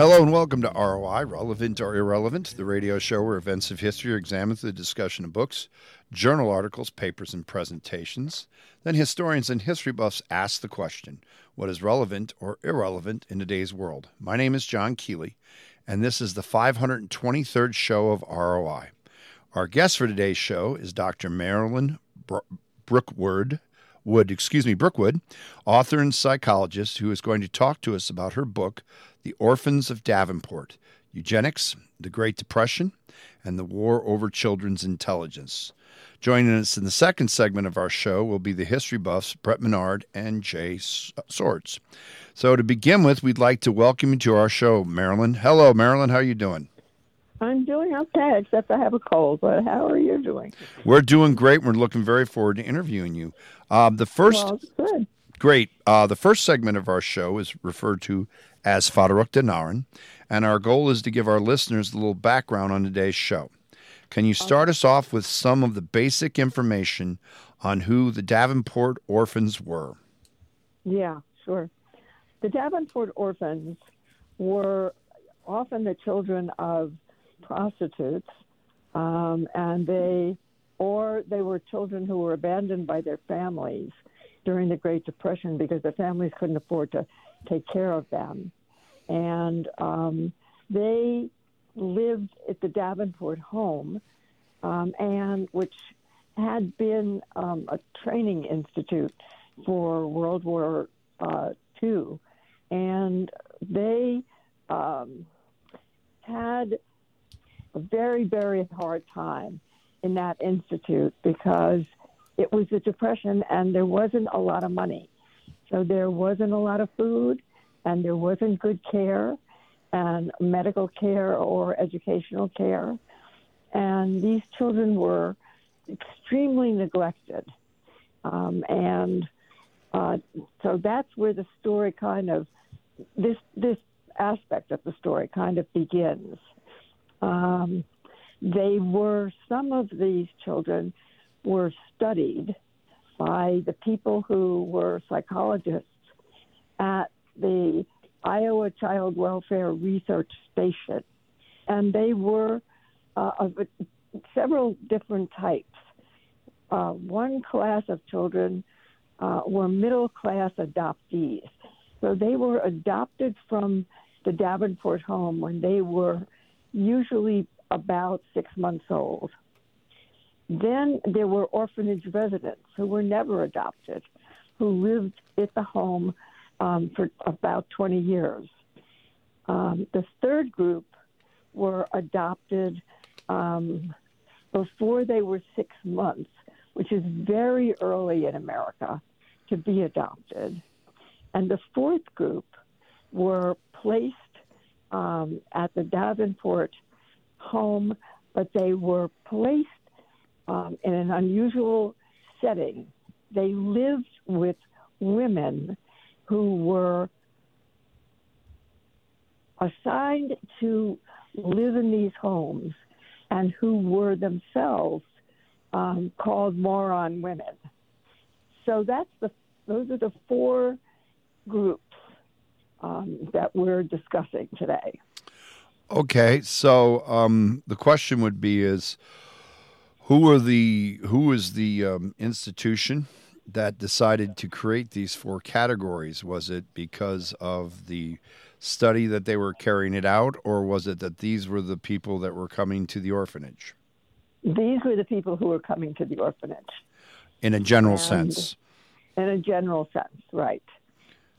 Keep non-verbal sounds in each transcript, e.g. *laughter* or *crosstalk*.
Hello and welcome to ROI, Relevant or Irrelevant, the radio show where events of history are examined through the discussion of books, journal articles, papers, and presentations. Then historians and history buffs ask the question what is relevant or irrelevant in today's world? My name is John Kealey, and this is the 523rd show of ROI. Our guest for today's show is Dr. Marilyn Brookwood. Wood, excuse me, Brookwood, author and psychologist, who is going to talk to us about her book, The Orphans of Davenport Eugenics, the Great Depression, and the War over Children's Intelligence. Joining us in the second segment of our show will be the history buffs Brett Monnard and Jay Swords. So to begin with, we'd like to welcome you to our show, Marilyn. Hello, Marilyn. How are you doing? I'm doing okay, except I have a cold. But how are you doing? We're doing great. We're looking very forward to interviewing you. Uh, the first, well, good. great. Uh, the first segment of our show is referred to as Fadaruk Naran, and our goal is to give our listeners a little background on today's show. Can you start us off with some of the basic information on who the Davenport orphans were? Yeah, sure. The Davenport orphans were often the children of prostitutes, um, and they or they were children who were abandoned by their families during the Great Depression because the families couldn't afford to take care of them, and um, they lived at the Davenport home, um, and which had been um, a training institute for World War uh, II, and they um, had a very, very hard time in that institute because it was a depression and there wasn't a lot of money. So there wasn't a lot of food and there wasn't good care and medical care or educational care. And these children were extremely neglected. Um, and uh, so that's where the story kind of, this, this aspect of the story kind of begins. Um, they were, some of these children were studied by the people who were psychologists at the Iowa Child Welfare Research Station. And they were uh, of several different types. Uh, one class of children uh, were middle class adoptees. So they were adopted from the Davenport home when they were usually about six months old. Then there were orphanage residents who were never adopted, who lived at the home um, for about 20 years. Um, the third group were adopted um, before they were six months, which is very early in America to be adopted. And the fourth group were placed um, at the Davenport home, but they were placed um, in an unusual setting. They lived with women who were assigned to live in these homes and who were themselves um, called moron women. So that's the those are the four groups um, that we're discussing today. Okay, so um, the question would be: Is who are the who is the um, institution that decided to create these four categories? Was it because of the study that they were carrying it out, or was it that these were the people that were coming to the orphanage? These were the people who were coming to the orphanage. In a general and sense. In a general sense, right.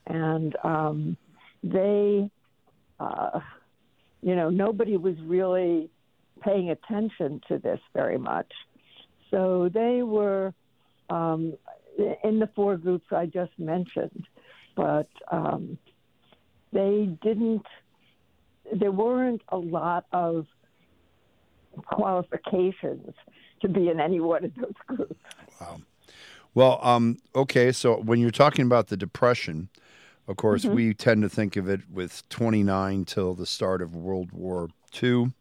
And um, they, uh, you know, nobody was really paying attention to this very much. So they were um, in the four groups I just mentioned, but um, they didn't, there weren't a lot of qualifications to be in any one of those groups. Wow. Well, um, okay, so when you're talking about the Depression, of course, mm-hmm. we tend to think of it with 29 till the start of World War II.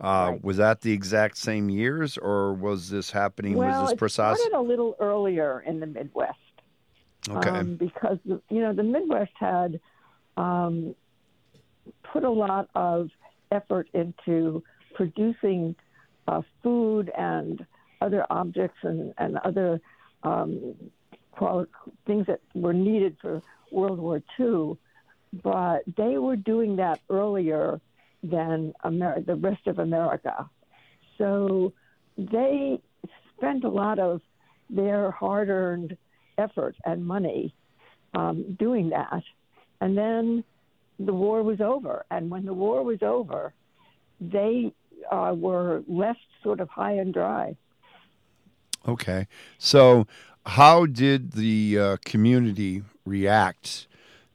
Uh, right. Was that the exact same years, or was this happening? Well, was this precise? it started a little earlier in the Midwest. Okay. Um, because you know the Midwest had um, put a lot of effort into producing uh, food and other objects and, and other um, things that were needed for World War II, but they were doing that earlier than Amer- the rest of America. So they spent a lot of their hard earned effort and money um, doing that. And then the war was over. And when the war was over, they uh, were left sort of high and dry. Okay. So, how did the uh, community react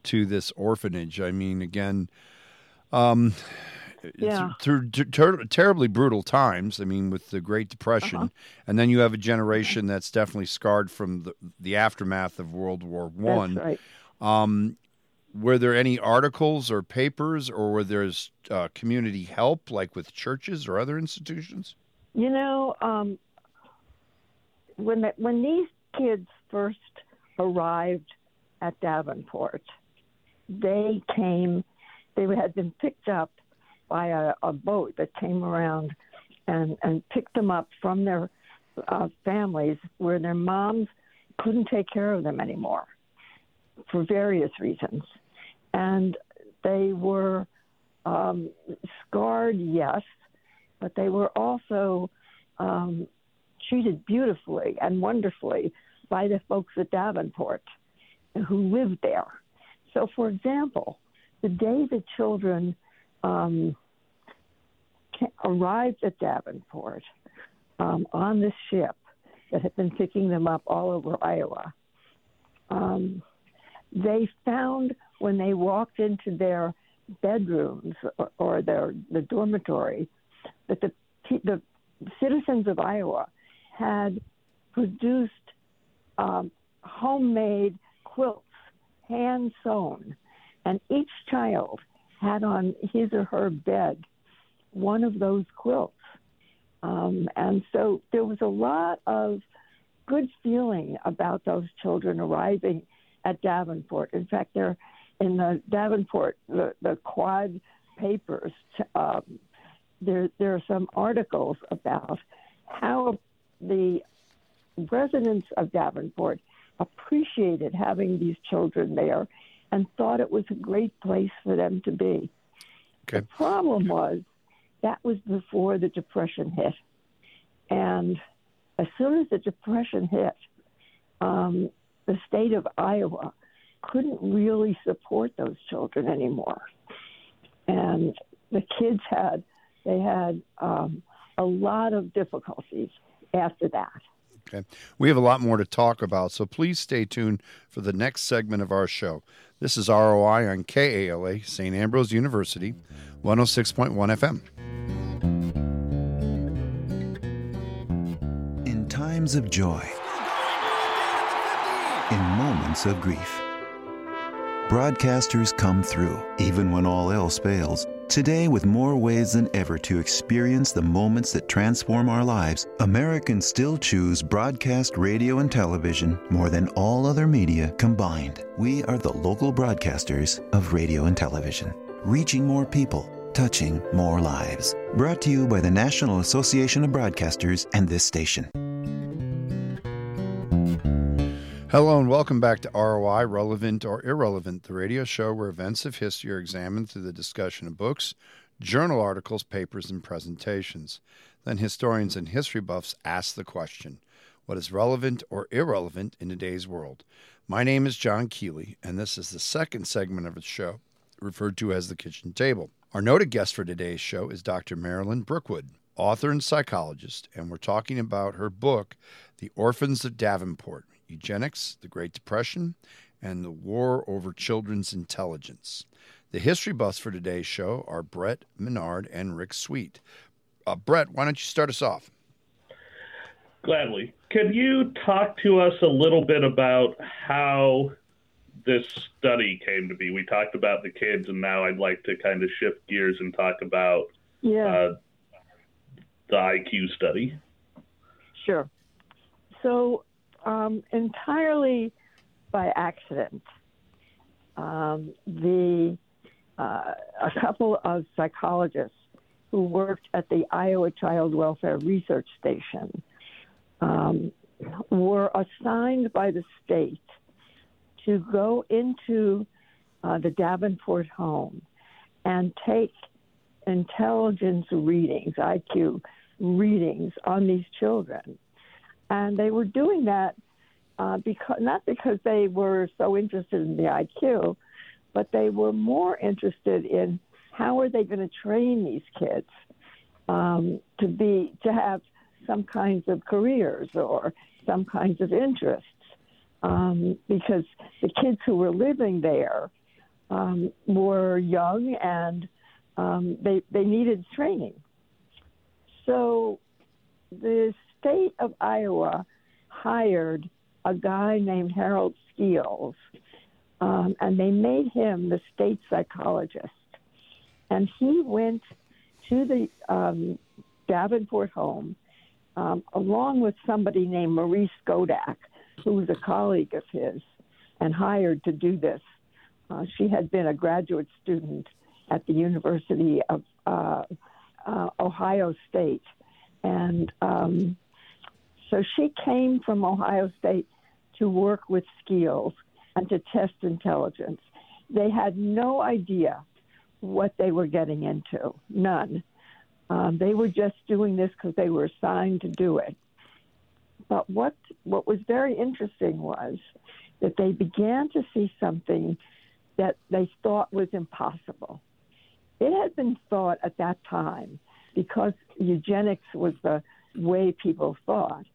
to this orphanage? I mean, again, um, Yeah. through ter- terribly brutal times. I mean, with the Great Depression, Uh-huh. and then you have a generation that's definitely scarred from the, the aftermath of World War One. Right. Um, were there any articles or papers, or were there uh, community help, like with churches or other institutions? You know, um, when the, when these kids first arrived at Davenport, they came. They had been picked up by a, a boat that came around and and picked them up from their uh, families where their moms couldn't take care of them anymore for various reasons, and they were um, scarred, yes, but they were also um, treated beautifully and wonderfully by the folks at Davenport who lived there. So, for example, the day the children um, arrived at Davenport um, on this ship that had been picking them up all over Iowa, um, they found when they walked into their bedrooms or, or their the dormitory that the the citizens of Iowa had produced um, homemade quilts, hand sewn, and each child had on his or her bed one of those quilts. Um, and so there was a lot of good feeling about those children arriving at Davenport. In fact, they're in the Davenport, the, the quad papers, um, there, there are some articles about how the residents of Davenport appreciated having these children there and thought it was a great place for them to be. Okay. The problem was that was before the Depression hit. And as soon as the Depression hit, um, the state of Iowa couldn't really support those children anymore. And the kids had they had um, a lot of difficulties after that. Okay. We have a lot more to talk about, so please stay tuned for the next segment of our show. This is ROI on KALA, St. Ambrose University, 106.1 FM. In times of joy, in moments of grief, broadcasters come through, even when all else fails. Today, with more ways than ever to experience the moments that transform our lives, Americans still choose broadcast radio and television more than all other media combined. We are the local broadcasters of radio and television, reaching more people, touching more lives. Brought to you by the National Association of Broadcasters and this station. Hello and welcome back to ROI, Relevant or Irrelevant, the radio show where events of history are examined through the discussion of books, journal articles, papers, and presentations. Then historians and history buffs ask the question what is relevant or irrelevant in today's world? My name is John Kealey, and this is the second segment of the show, referred to as the kitchen table. Our noted guest for today's show is Dr. Marilyn Brookwood, author and psychologist, and we're talking about her book, The Orphans of Davenport Eugenics, the Great Depression, and the War over Children's Intelligence. The history buffs for today's show are Brett Monnard and Rick Sweet. Uh, Brett, why don't you start us off? Gladly. Can you talk to us a little bit about how this study came to be? We talked about the kids, and now I'd like to kind of shift gears and talk about Yeah. uh, the IQ study. Sure. So, um, entirely by accident, um, the uh, a couple of psychologists who worked at the Iowa Child Welfare Research Station um, were assigned by the state to go into uh, the Davenport home and take intelligence readings, IQ readings on these children. And they were doing that uh, because not because they were so interested in the IQ, but they were more interested in how are they going to train these kids um, to be to have some kinds of careers or some kinds of interests. Um, because the kids who were living there um, were young and um, they they needed training. So the state of Iowa hired a guy named Harold Skeels, um, and they made him the state psychologist. And he went to the um, Davenport home um, along with somebody named Marie Skodak, who was a colleague of his and hired to do this. Uh, she had been a graduate student at the University of uh, uh, Ohio State. And um, so she came from Ohio State to work with Skeels and to test intelligence. They had no idea what they were getting into, none. Um, they were just doing this because they were assigned to do it. But what what was very interesting was that they began to see something that they thought was impossible. It had been thought at that time, because eugenics was the way people thought,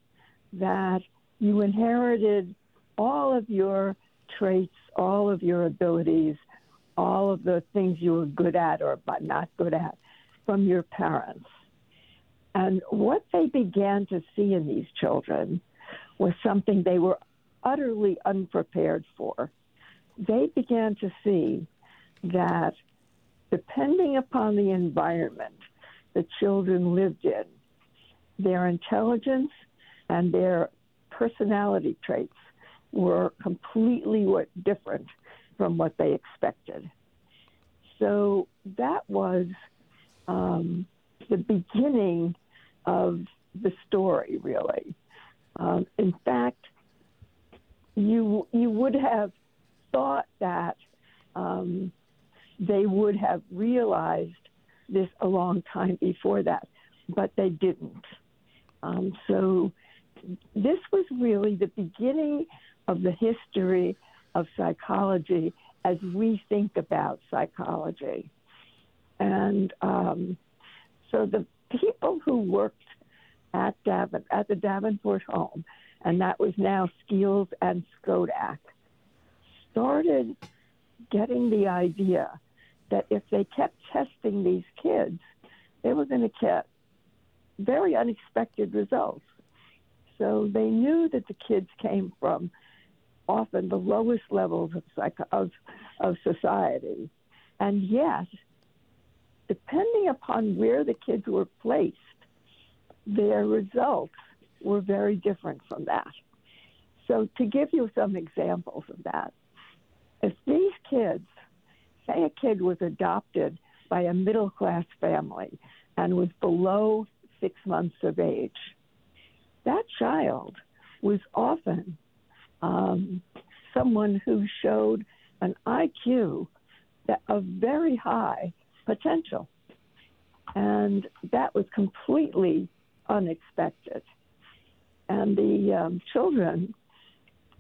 that you inherited all of your traits, all of your abilities, all of the things you were good at or not good at from your parents. And what they began to see in these children was something they were utterly unprepared for. They began to see that depending upon the environment the children lived in, their intelligence and their personality traits were completely different from what they expected. So that was um, the beginning of the story, really. Um, in fact, you you would have thought that um, they would have realized this a long time before that, but they didn't. Um, so this was really the beginning of the history of psychology as we think about psychology. And um, so the people who worked at Davin, at the Davenport home, and that was now Skeels and Skodak, started getting the idea that if they kept testing these kids, they were going to get very unexpected results. So they knew that the kids came from often the lowest levels of, psych- of, of society. And yet, depending upon where the kids were placed, their results were very different from that. So, to give you some examples of that, if these kids, say a kid was adopted by a middle class family and was below six months of age, that child was often um, someone who showed an IQ that of very high potential. And that was completely unexpected. And the um, children,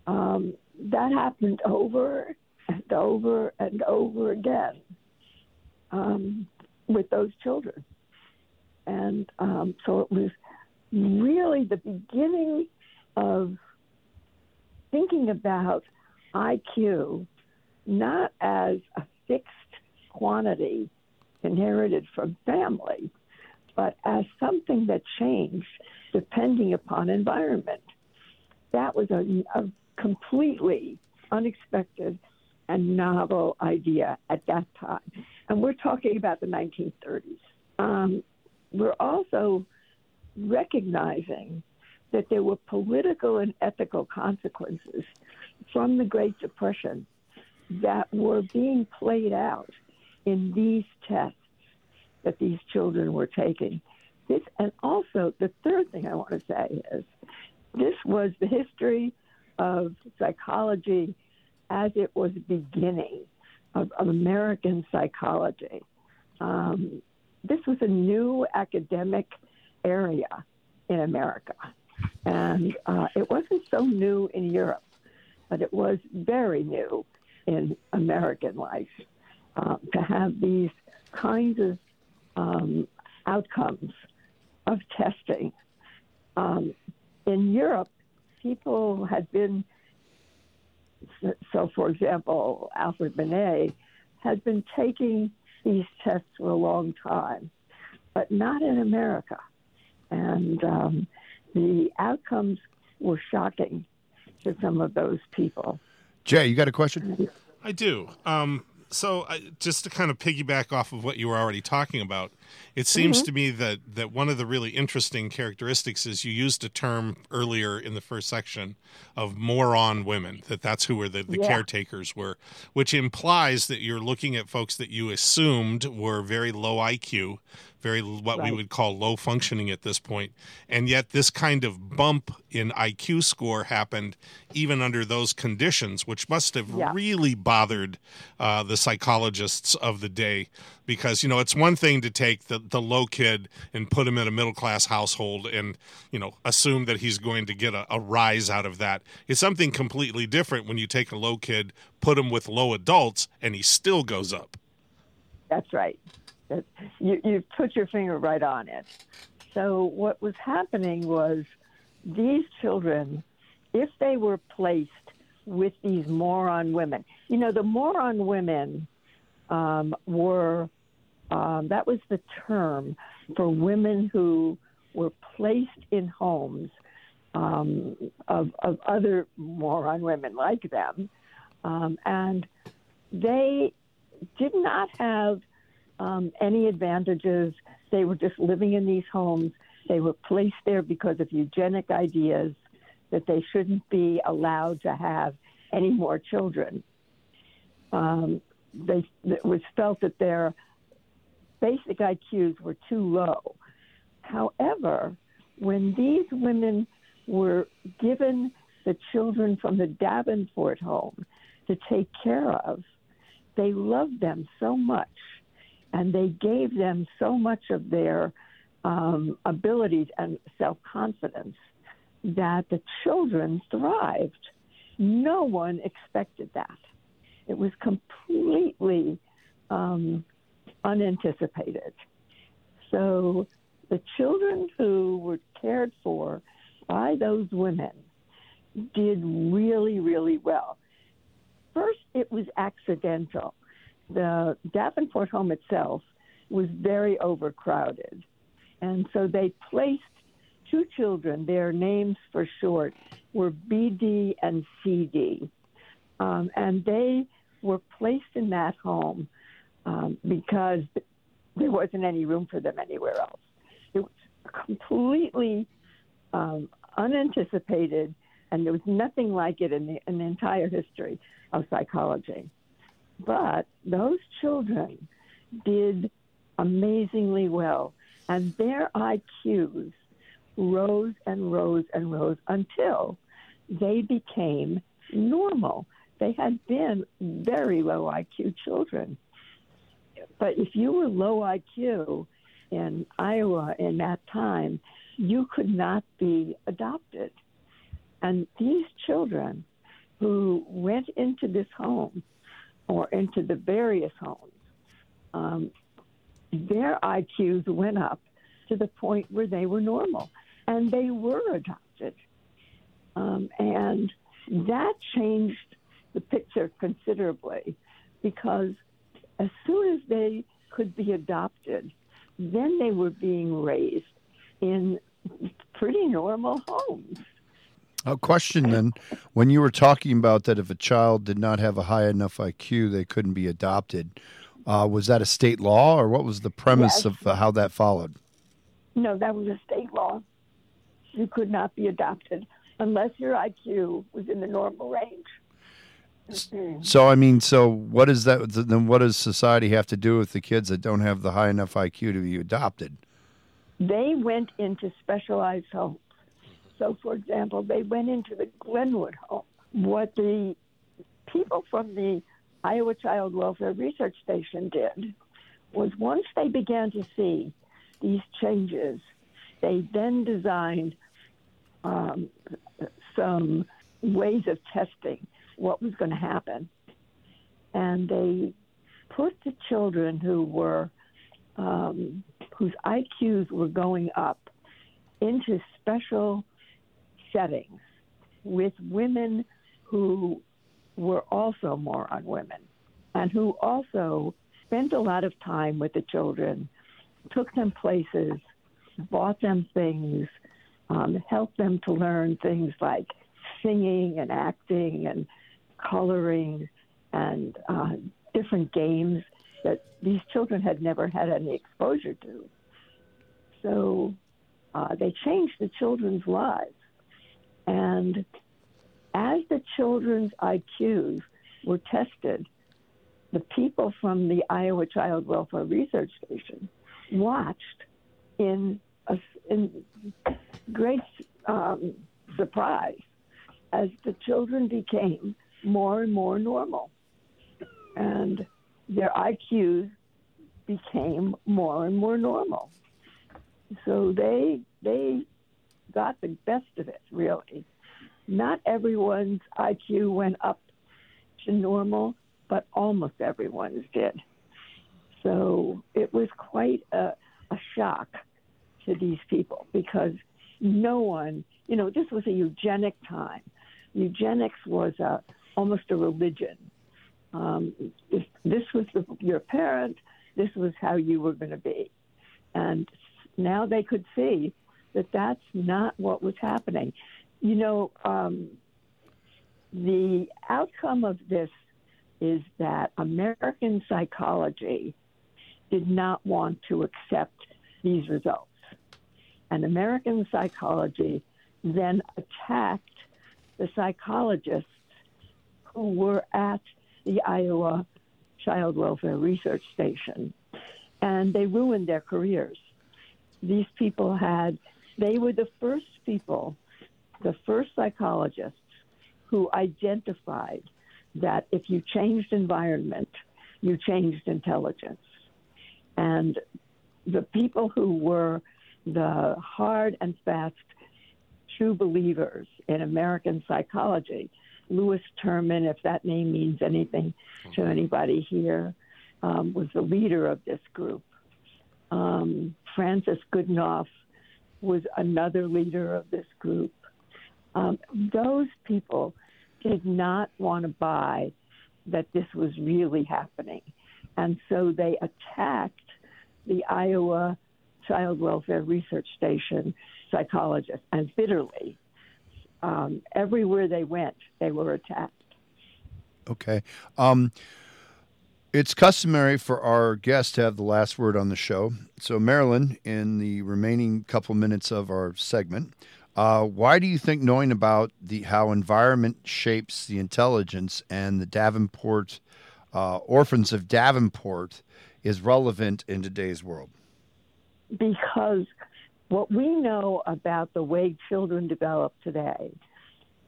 um, that happened over and over and over again um, with those children. And um, so it was really the beginning of thinking about IQ not as a fixed quantity inherited from family, but as something that changed depending upon environment. That was a, a completely unexpected and novel idea at that time. And we're talking about the 1930s. Um, we're also recognizing that there were political and ethical consequences from the Great Depression that were being played out in these tests that these children were taking. This, and also, the third thing I want to say is this was the history of psychology as it was beginning of, of American psychology. Um, this was a new academic area in America. And uh, it wasn't so new in Europe, but it was very new in American life uh, to have these kinds of um, outcomes of testing. Um, in Europe, people had been, so for example, Alfred Binet had been taking these tests for a long time, but not in America. And um, the outcomes were shocking to some of those people. Jay, you got a question? I do. Um, so, I, just to kind of piggyback off of what you were already talking about, it seems mm-hmm. to me that that one of the really interesting characteristics is you used a term earlier in the first section of moron women. That that's who were the, the yeah. caretakers were, which implies that you're looking at folks that you assumed were very low IQ, very what right. we would call low functioning at this. And yet, this kind of bump in IQ score happened even under those conditions, which must have yeah. really bothered uh, the psychologists of the day. Because, you know, it's one thing to take the, the low kid and put him in a middle class household and, you know, assume that he's going to get a, a rise out of that. It's something completely different when you take a low kid, put him with low adults, and he still goes up. That's right. You, you put your finger right on it. So, what was happening was these children, if they were placed with these moron women, you know, the moron women um, were, um, that was the term for women who were placed in homes um, of, of other moron women like them. Um, and they did not have um, any advantages. They were just living in these homes. They were placed there because of eugenic ideas that they shouldn't be allowed to have any more children. Um, they, it was felt that their basic IQs were too low. However, when these women were given the children from the Davenport home to take care of, they loved them so much and they gave them so much of their um, abilities and self confidence that the children thrived. No one expected that. It was completely um, unanticipated. So the children who were cared for by those women did really, really well. First, it was accidental the Davenport home itself was very overcrowded. And so they placed two children, their names for short were BD and CD. Um, and they were placed in that home um, because there wasn't any room for them anywhere else. It was completely um, unanticipated, and there was nothing like it in the, in the entire history of psychology. But those children did amazingly well, and their IQs rose and rose and rose until they became normal. They had been very low IQ children. But if you were low IQ in Iowa in that time, you could not be adopted. And these children who went into this home or into the various homes, um, their IQs went up to the point where they were normal and they were adopted. Um, and that changed the picture considerably because as soon as they could be adopted, then they were being raised in pretty normal homes. A question then: When you were talking about that, if a child did not have a high enough IQ, they couldn't be adopted. Uh, was that a state law, or what was the premise yes. of uh, how that followed? No, that was a state law. You could not be adopted unless your IQ was in the normal range. So I mean, so what is that? Then what does society have to do with the kids that don't have the high enough IQ to be adopted? They went into specialized homes. So, for example, they went into the Glenwood home. What the people from the Iowa Child Welfare Research Station did was once they began to see these changes, they then designed um, some ways of testing what was going to happen. And they put the children who were um, whose IQs were going up into special settings with women who were also moron women and who also spent a lot of time with the children, took them places, bought them things, um, helped them to learn things like singing and acting and coloring and uh, different games that these children had never had any exposure to. So uh, they changed the children's lives. And as the children's IQs were tested, the people from the Iowa Child Welfare Research Station watched in, a, in great um, surprise as the children became more and more normal. And their IQs became more and more normal. So they they got the best of it, really. Not everyone's IQ went up to normal, but almost everyone's did. So it was quite a, a shock to these people because no one, you know, this was a eugenic time. Eugenics was a, almost a religion. Um, this, this was the, your parent, this was how you were going to be. And now they could see that that's not what was happening. You know, um, the outcome of this is that American psychology did not want to accept these results. And American psychology then attacked the psychologists who were at the Iowa Child Welfare Research Station, and they ruined their careers. These people had, they were the first people, the first psychologists who identified that if you changed environment, you changed intelligence. And the people who were the hard and fast true believers in American psychology Lewis Terman, if that name means anything to anybody here, um, was the leader of this group. Um, Francis Goodenough was another leader of this group. Um, those people did not want to buy that this was really happening. And so they attacked the Iowa Child Welfare Research Station psychologists and bitterly um, everywhere they went, they were attacked. Okay. Um, it's customary for our guests to have the last word on the show. So, Marilyn, in the remaining couple minutes of our segment, uh, why do you think knowing about the how environment shapes the intelligence and the Davenport uh, orphans of Davenport is relevant in today's world? Because what we know about the way children develop today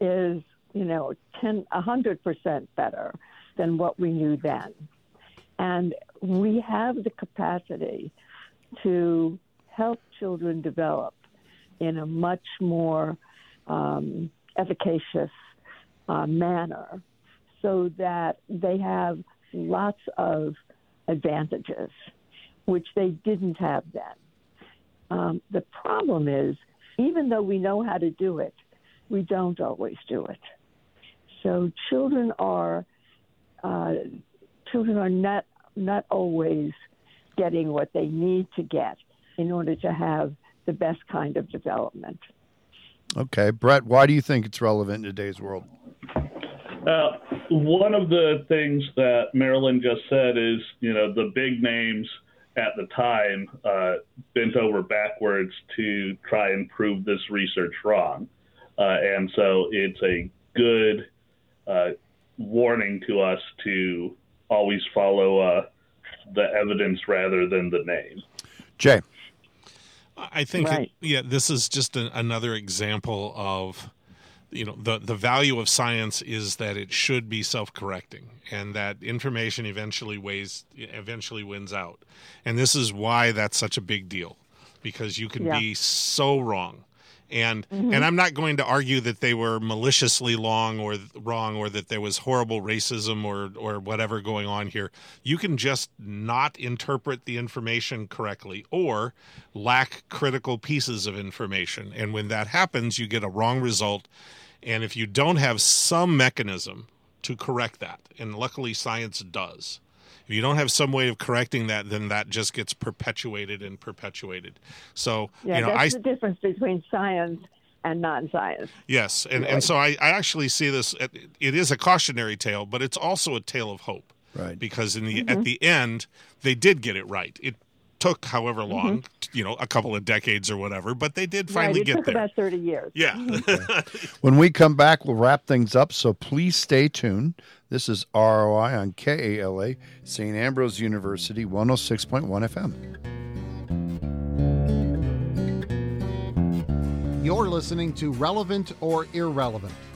is, you know, 10, 100% better than what we knew then. And we have the capacity to help children develop in a much more um, efficacious uh, manner so that they have lots of advantages, which they didn't have then. Um, the problem is, even though we know how to do it, we don't always do it. So children are uh, children are not not always getting what they need to get in order to have the best kind of development. Okay, Brett, why do you think it's relevant in today's world? Uh, one of the things that Marilyn just said is, you know, the big names at the time uh, bent over backwards to try and prove this research wrong. Uh, and so it's a good uh, warning to us to always follow uh, the evidence rather than the name. Jay. I think, Right. it, yeah, this is just a, another example of, you know, the the value of science is that it should be self correcting, and that information eventually weighs eventually wins out, and this is why that's such a big deal, because you can Yeah. be so wrong, and mm-hmm. and I'm not going to argue that they were maliciously long or wrong or that there was horrible racism or or whatever going on here. You can just not interpret the information correctly or lack critical pieces of information, and when that happens, you get a wrong result. And if you don't have some mechanism to correct that, and luckily science does, if you don't have some way of correcting that, then that just gets perpetuated and perpetuated. So Yeah, you know, that's I the difference between science and non-science. Yes, and, and so I, I actually see this. It is a cautionary tale, but it's also a tale of hope. Right. Because in the Mm-hmm. at the end, they did get it right. It took however long, you know, a couple of decades or whatever, but they did finally Mm-hmm. right, it get took there. about 30 years. yeah. *laughs* When we come back, we'll wrap things up, so please stay tuned. This is ROI on KALA, St. Ambrose University, 106.1 FM. You're listening to Relevant or Irrelevant.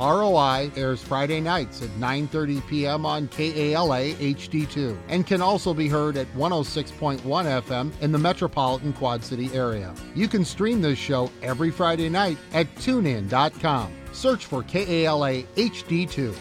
ROI airs Friday nights at 9:30 p.m. on KALA HD2 and can also be heard at 106.1 FM in the metropolitan Quad City area. You can stream this show every Friday night at tunein.com. Search for KALA HD2.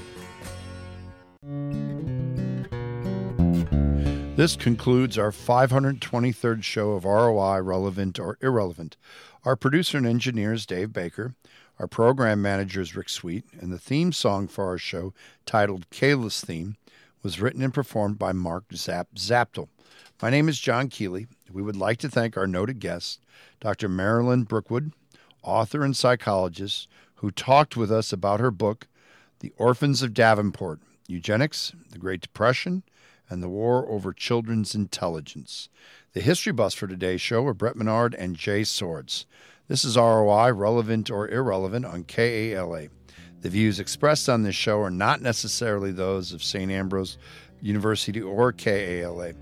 This concludes our 523rd show of ROI Relevant or Irrelevant. Our producer and engineer is Dave Baker. Our program manager is Rick Sweet, and the theme song for our show, titled Kayla's Theme, was written and performed by Mark Zap Zaptel. My name is John Kealey. We would like to thank our noted guest, Dr. Marilyn Brookwood, author and psychologist, who talked with us about her book, The Orphans of Davenport Eugenics, the Great Depression, and the War Over Children's Intelligence. The history buffs for today's show are Brett Monnard and Jay Swords. This is ROI, relevant or irrelevant, on KALA. The views expressed on this show are not necessarily those of St. Ambrose University or KALA.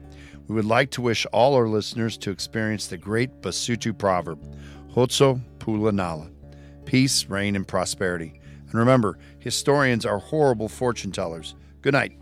We would like to wish all our listeners to experience the great Basotho proverb, Khotso Pula Nala, peace, reign, and prosperity. And remember, historians are horrible fortune tellers. Good night.